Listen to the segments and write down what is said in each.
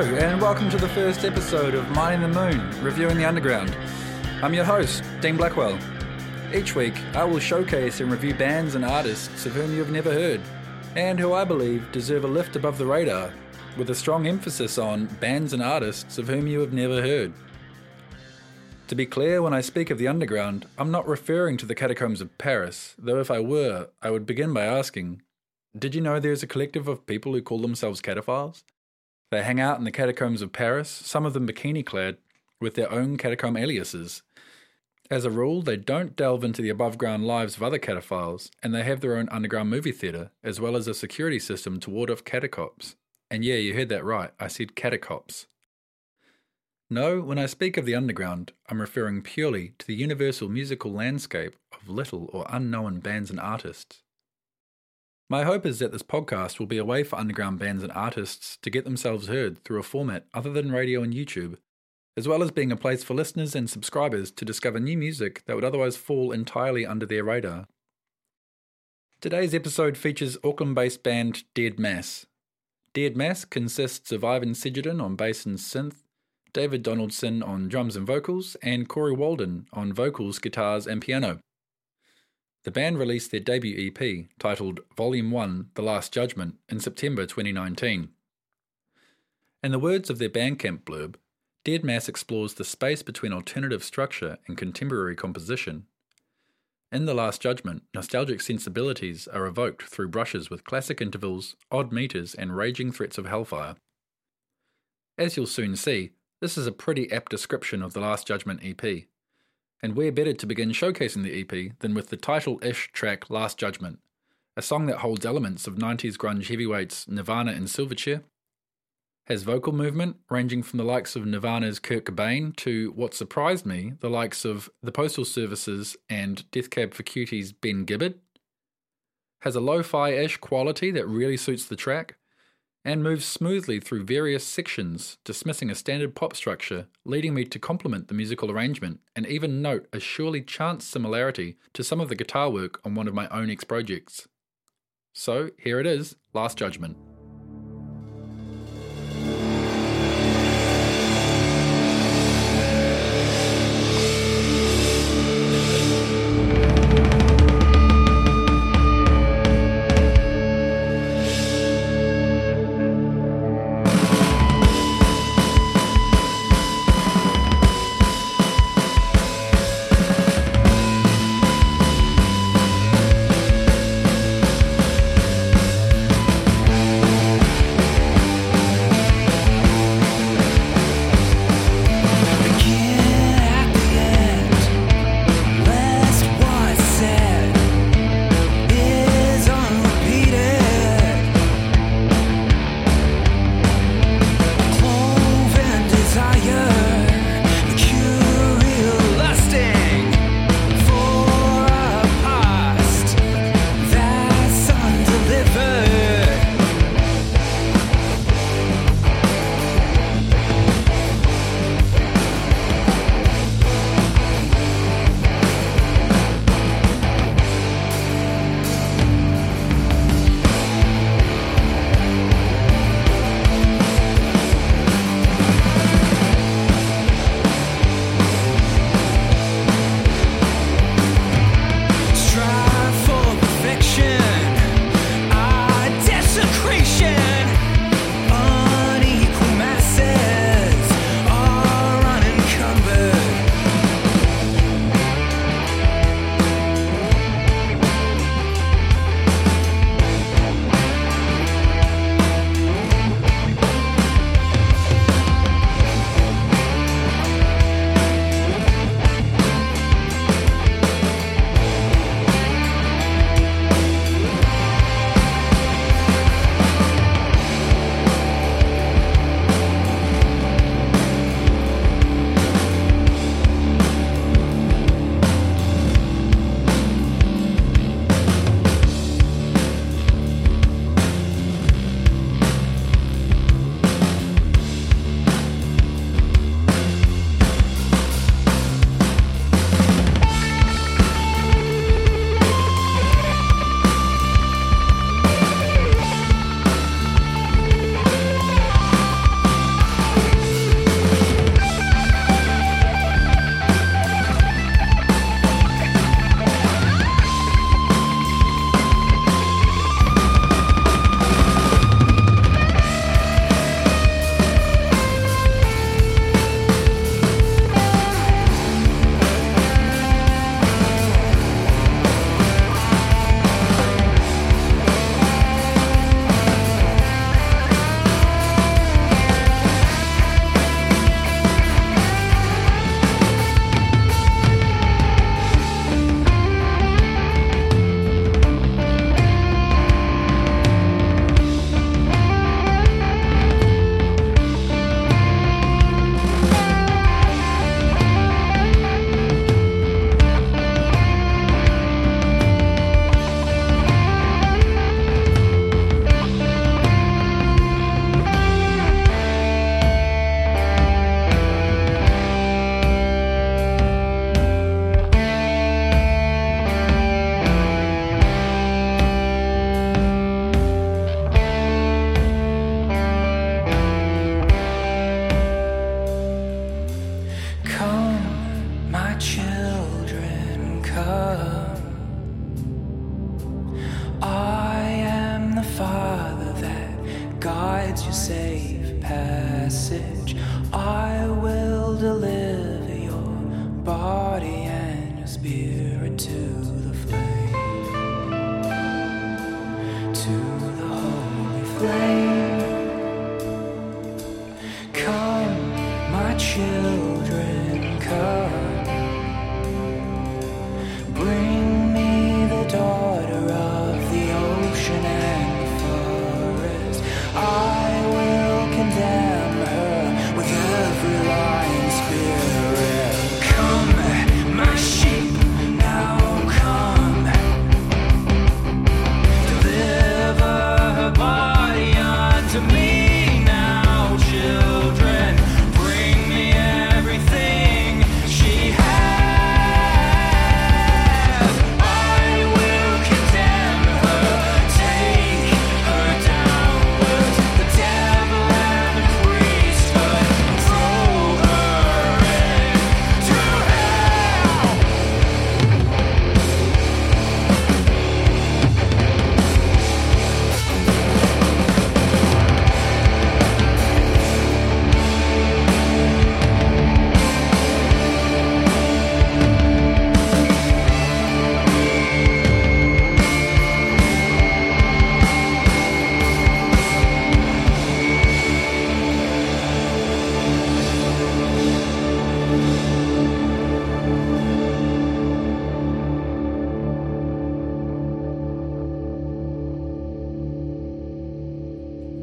Hello, and welcome to the first episode of Mining the Moon, reviewing the underground. I'm your host, Dean Blackwell. Each week, I will showcase and review bands and artists of whom you have never heard, and who I believe deserve a lift above the radar, with a strong emphasis on bands and artists of whom you have never heard. To be clear, when I speak of the underground, I'm not referring to the catacombs of Paris, though if I were, I would begin by asking Did you know there's a collective of people who call themselves cataphiles? They hang out in the catacombs of Paris, some of them bikini clad, with their own catacomb aliases. As a rule, they don't delve into the above ground lives of other cataphiles, and they have their own underground movie theatre, as well as a security system to ward off catacops. And yeah, you heard that right, I said catacops. No, when I speak of the underground, I'm referring purely to the universal musical landscape of little or unknown bands and artists. My hope is that this podcast will be a way for underground bands and artists to get themselves heard through a format other than radio and YouTube, as well as being a place for listeners and subscribers to discover new music that would otherwise fall entirely under their radar. Today's episode features Auckland based band Dead Mass. Dead Mass consists of Ivan Segedin on bass and synth, David Donaldson on drums and vocals, and Corey Walden on vocals, guitars, and piano. The band released their debut EP, titled Volume 1 The Last Judgment, in September 2019. In the words of their Bandcamp blurb, Dead Mass explores the space between alternative structure and contemporary composition. In The Last Judgment, nostalgic sensibilities are evoked through brushes with classic intervals, odd meters, and raging threats of hellfire. As you'll soon see, this is a pretty apt description of the Last Judgment EP. And where better to begin showcasing the EP than with the title ish track Last Judgment, a song that holds elements of 90s grunge heavyweights Nirvana and Silverchair, has vocal movement ranging from the likes of Nirvana's Kurt Cobain to what surprised me, the likes of the Postal Services and Death Cab for Cutie's Ben Gibbard, has a lo fi ish quality that really suits the track, and moves smoothly through various sections, dismissing a standard pop structure, leading me to compliment the musical arrangement and even note a surely chance similarity to some of the guitar work on one of my own ex projects. So here it is Last Judgment.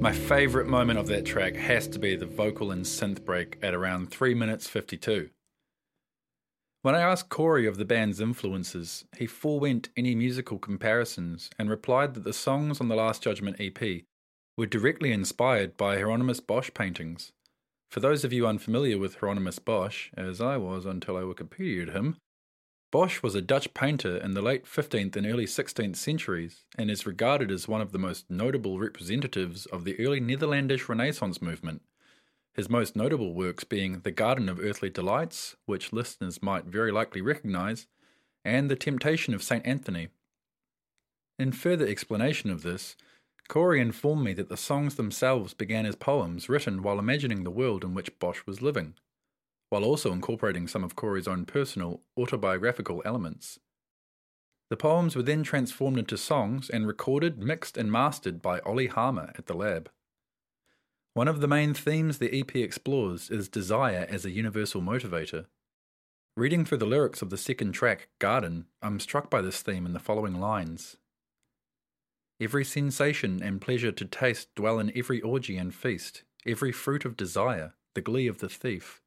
My favourite moment of that track has to be the vocal and synth break at around 3 minutes 52. When I asked Corey of the band's influences, he forewent any musical comparisons and replied that the songs on the Last Judgment EP were directly inspired by Hieronymus Bosch paintings. For those of you unfamiliar with Hieronymus Bosch, as I was until I Wikipedia'd him, Bosch was a Dutch painter in the late 15th and early 16th centuries and is regarded as one of the most notable representatives of the early Netherlandish Renaissance movement. His most notable works being The Garden of Earthly Delights, which listeners might very likely recognize, and The Temptation of St. Anthony. In further explanation of this, Corey informed me that the songs themselves began as poems written while imagining the world in which Bosch was living while also incorporating some of Corey's own personal, autobiographical elements. The poems were then transformed into songs and recorded, mixed, and mastered by Ollie Harmer at the lab. One of the main themes the EP explores is desire as a universal motivator. Reading through the lyrics of the second track, Garden, I'm struck by this theme in the following lines. Every sensation and pleasure to taste dwell in every orgy and feast, every fruit of desire, the glee of the thief.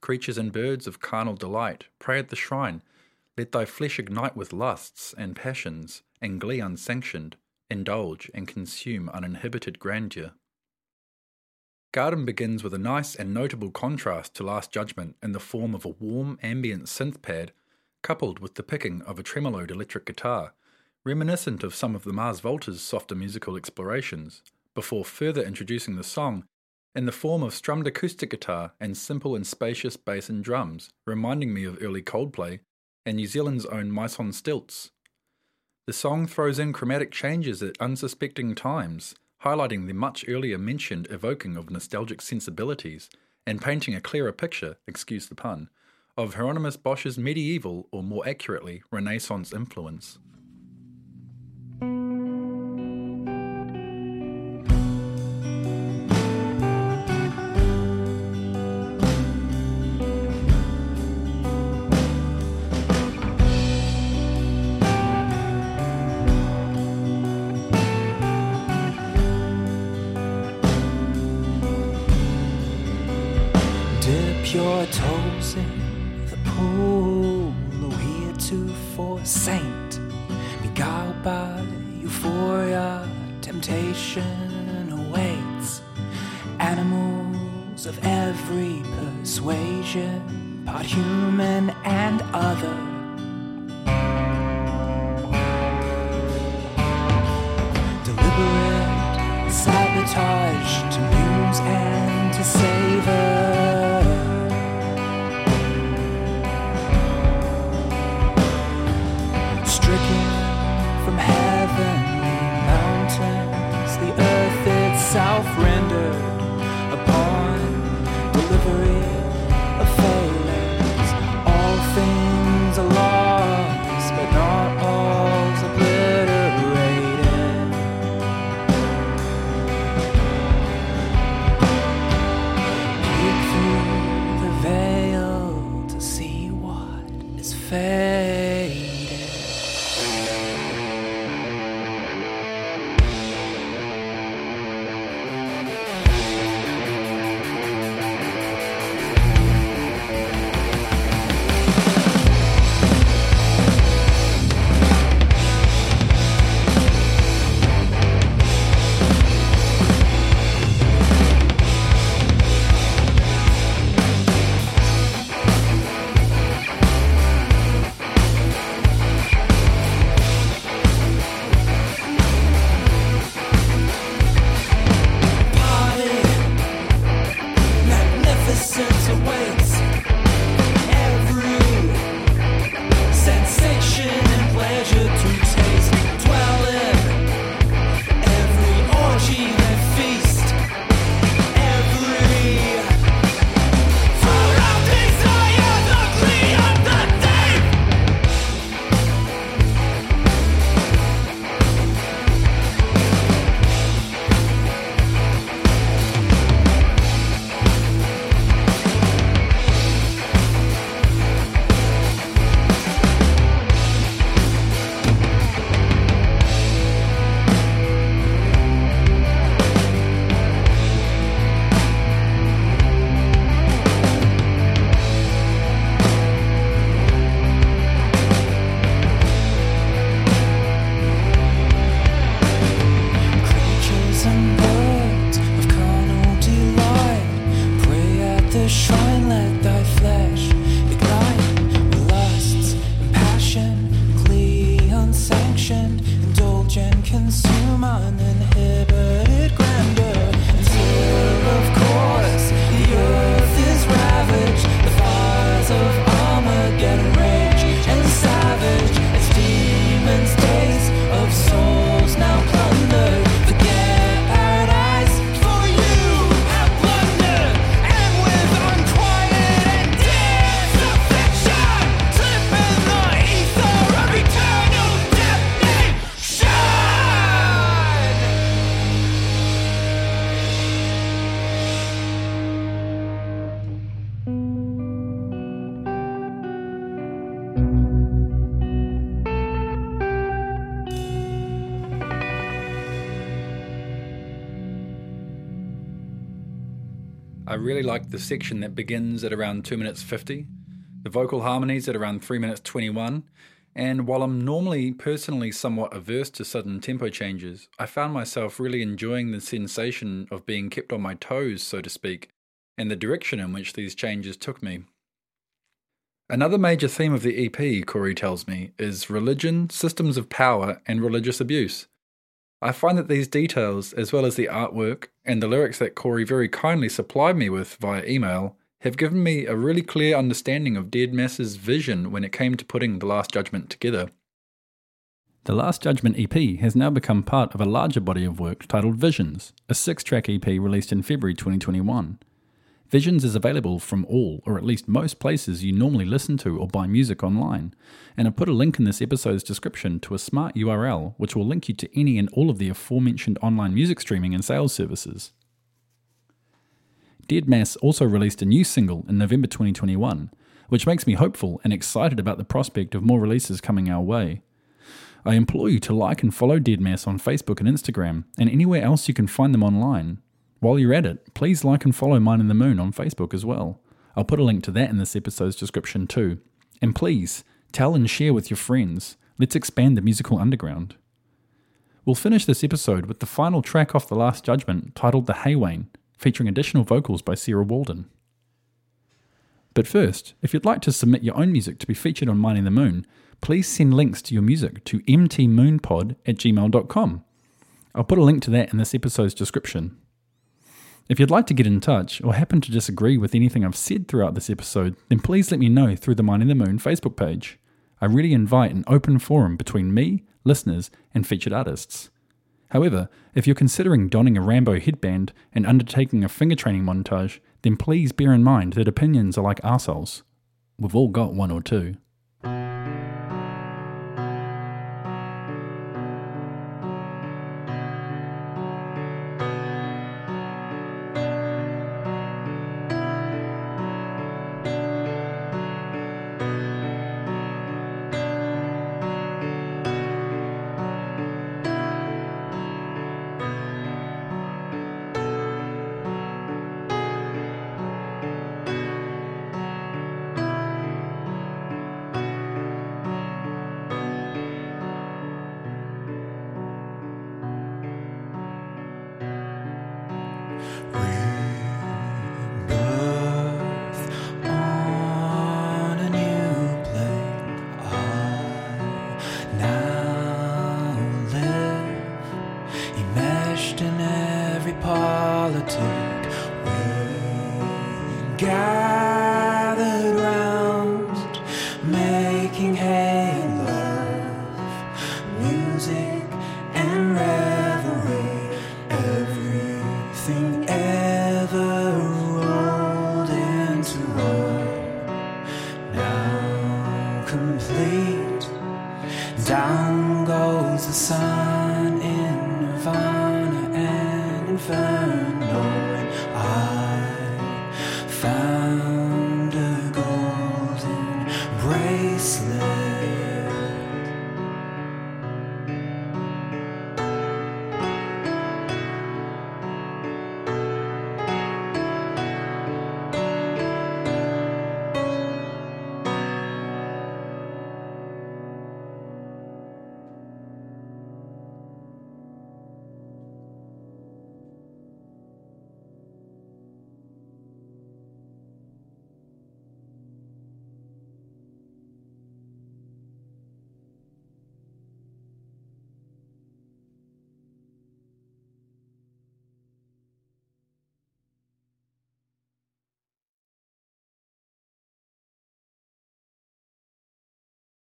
Creatures and birds of carnal delight, pray at the shrine. Let thy flesh ignite with lusts and passions, and glee unsanctioned, indulge and consume uninhibited grandeur. Garden begins with a nice and notable contrast to Last Judgment in the form of a warm ambient synth pad coupled with the picking of a tremoloed electric guitar, reminiscent of some of the Mars Volta's softer musical explorations, before further introducing the song in the form of strummed acoustic guitar and simple and spacious bass and drums, reminding me of early Coldplay and New Zealand's own Mice on Stilts. The song throws in chromatic changes at unsuspecting times, highlighting the much earlier mentioned evoking of nostalgic sensibilities and painting a clearer picture, excuse the pun, of Hieronymus Bosch's medieval, or more accurately, Renaissance influence. Temptation awaits. Animals of every persuasion, part human and other. Deliberate sabotage to muse and to savor. Shine. Really like the section that begins at around 2 minutes 50, the vocal harmonies at around 3 minutes 21, and while I'm normally personally somewhat averse to sudden tempo changes, I found myself really enjoying the sensation of being kept on my toes, so to speak, and the direction in which these changes took me. Another major theme of the EP, Corey tells me, is religion, systems of power, and religious abuse. I find that these details, as well as the artwork and the lyrics that Corey very kindly supplied me with via email, have given me a really clear understanding of Dead Mass's vision when it came to putting The Last Judgment together. The Last Judgment EP has now become part of a larger body of work titled Visions, a six track EP released in February 2021. Visions is available from all, or at least most places you normally listen to or buy music online, and I've put a link in this episode's description to a smart URL which will link you to any and all of the aforementioned online music streaming and sales services. Dead Mass also released a new single in November 2021, which makes me hopeful and excited about the prospect of more releases coming our way. I implore you to like and follow Dead Mass on Facebook and Instagram, and anywhere else you can find them online, while you're at it, please like and follow Mining the Moon on Facebook as well. I'll put a link to that in this episode's description too. And please, tell and share with your friends. Let's expand the musical underground. We'll finish this episode with the final track off The Last Judgment titled The Haywain, featuring additional vocals by Sarah Walden. But first, if you'd like to submit your own music to be featured on Mining the Moon, please send links to your music to mtmoonpod at gmail.com. I'll put a link to that in this episode's description. If you'd like to get in touch or happen to disagree with anything I've said throughout this episode, then please let me know through the Mining the Moon Facebook page. I really invite an open forum between me, listeners, and featured artists. However, if you're considering donning a Rambo headband and undertaking a finger training montage, then please bear in mind that opinions are like arseholes. We've all got one or two.